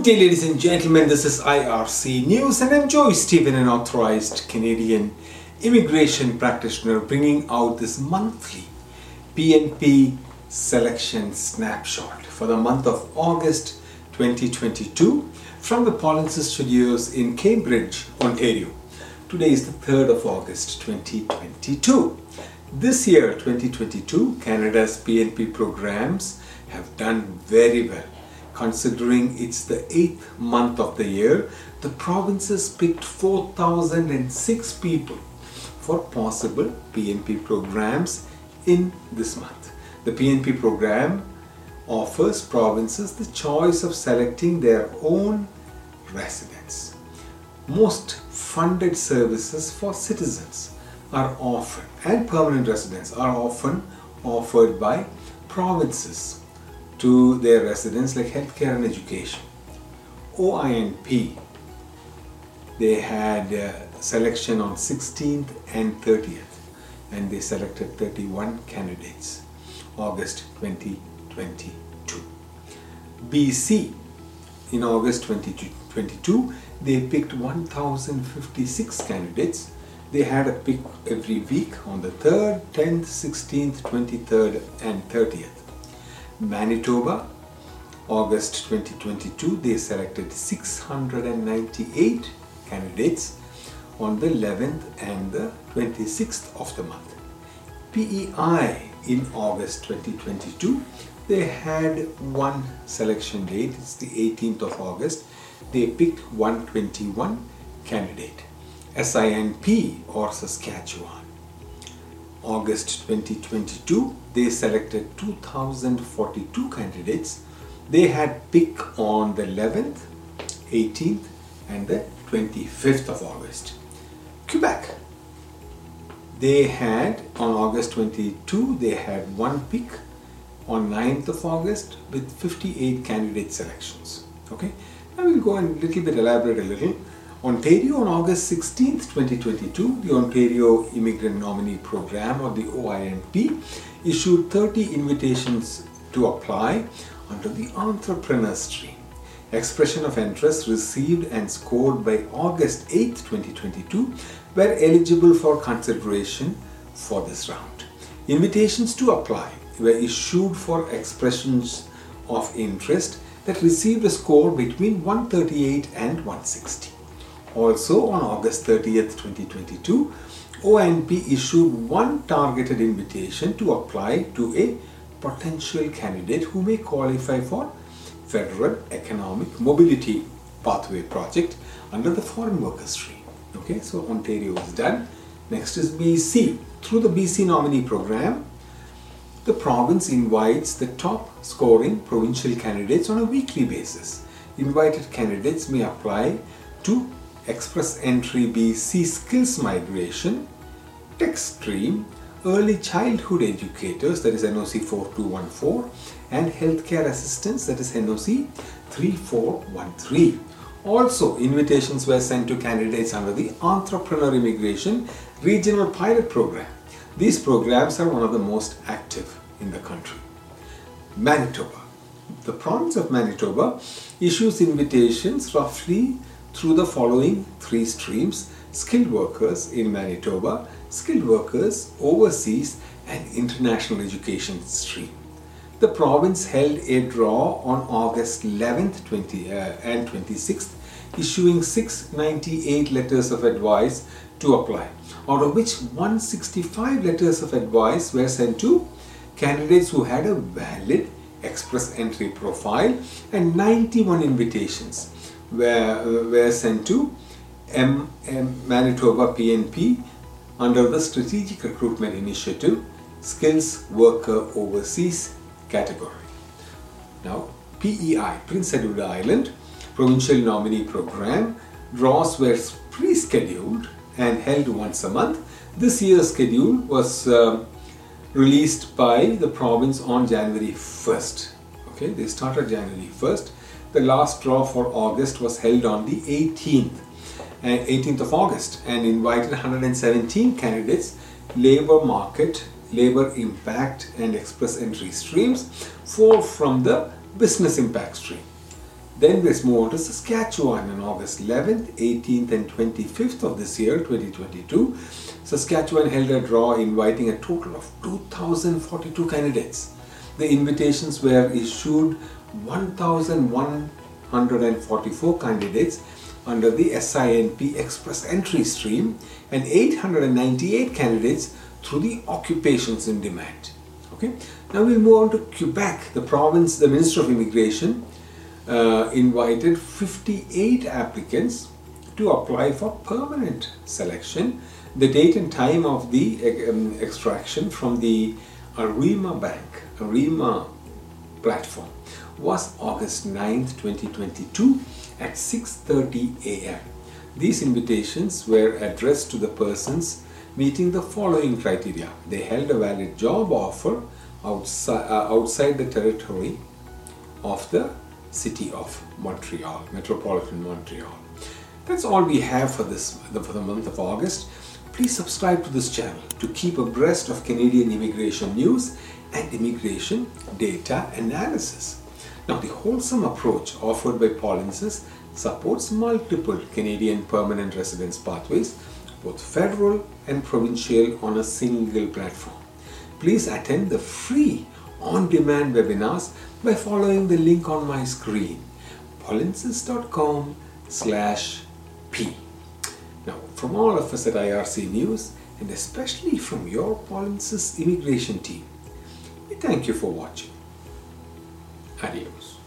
Good day, ladies and gentlemen. This is IRC News, and I'm Joy Stephen, an authorized Canadian immigration practitioner, bringing out this monthly PNP selection snapshot for the month of August 2022 from the Polinsys Studios in Cambridge, Ontario. Today is the 3rd of August 2022. This year, 2022, Canada's PNP programs have done very well considering it's the eighth month of the year, the provinces picked 4,006 people for possible PNP programs in this month. The PNP program offers provinces the choice of selecting their own residents. Most funded services for citizens are often, and permanent residents are often offered by provinces to their residents like healthcare and education. OINP, they had uh, selection on 16th and 30th and they selected 31 candidates August 2022. BC in August 2022 they picked 1056 candidates they had a pick every week on the 3rd, 10th, 16th, 23rd and 30th. Manitoba, August 2022, they selected 698 candidates on the 11th and the 26th of the month. PEI in August 2022, they had one selection date, it's the 18th of August. They picked 121 candidate. SINP or Saskatchewan August 2022, they selected 2042 candidates. They had pick on the 11th, 18th, and the 25th of August. Quebec, they had on August 22, they had one pick on 9th of August with 58 candidate selections. Okay, now we'll go and little bit elaborate a little. Ontario on August 16, 2022, the Ontario Immigrant Nominee Program or the OINP issued 30 invitations to apply under the entrepreneur stream. Expression of interest received and scored by August 8, 2022 were eligible for consideration for this round. Invitations to apply were issued for expressions of interest that received a score between 138 and 160. Also on August 30th, 2022, ONP issued one targeted invitation to apply to a potential candidate who may qualify for Federal Economic Mobility Pathway Project under the Foreign Workers Stream. Okay, so Ontario is done. Next is BC. Through the BC nominee program, the province invites the top scoring provincial candidates on a weekly basis. Invited candidates may apply to Express Entry BC Skills Immigration, Tech Stream, Early Childhood Educators that is NOC 4214 and Healthcare Assistants that is NOC 3413. Also, invitations were sent to candidates under the Entrepreneur Immigration Regional Pilot Program. These programs are one of the most active in the country. Manitoba. The province of Manitoba issues invitations roughly through the following three streams skilled workers in Manitoba, skilled workers overseas, and international education stream. The province held a draw on August 11th 20, uh, and 26th, issuing 698 letters of advice to apply, out of which 165 letters of advice were sent to candidates who had a valid express entry profile and 91 invitations were, were sent to M, M Manitoba PNP under the Strategic Recruitment Initiative Skills Worker Overseas category. Now, PEI, Prince Edward Island Provincial Nominee Program, draws were pre-scheduled and held once a month. This year's schedule was uh, released by the province on January 1st. Okay, they started January 1st the last draw for August was held on the 18th, 18th uh, of August and invited 117 candidates, labor market, labor impact and express entry streams, four from the business impact stream. Then let's move on to Saskatchewan on August 11th, 18th, and 25th of this year, 2022. Saskatchewan held a draw inviting a total of 2,042 candidates. The invitations were issued 1,144 candidates under the SINP Express Entry stream and 898 candidates through the occupations in demand. Okay. Now we'll move on to Quebec. The province, the Minister of Immigration uh, invited 58 applicants to apply for permanent selection. The date and time of the um, extraction from the Arrima Bank, Arrima platform was August 9th, 2022 at 6.30 a.m. These invitations were addressed to the persons meeting the following criteria. They held a valid job offer outside, uh, outside the territory of the city of Montreal, metropolitan Montreal. That's all we have for this for the month of August. Please subscribe to this channel to keep abreast of Canadian immigration news and immigration data analysis. Now, the wholesome approach offered by Polinsys supports multiple Canadian permanent residence pathways, both federal and provincial, on a single platform. Please attend the free on-demand webinars by following the link on my screen, polinsys.com slash p. Now, from all of us at IRC News, and especially from your Polinsys immigration team, we thank you for watching. Adios.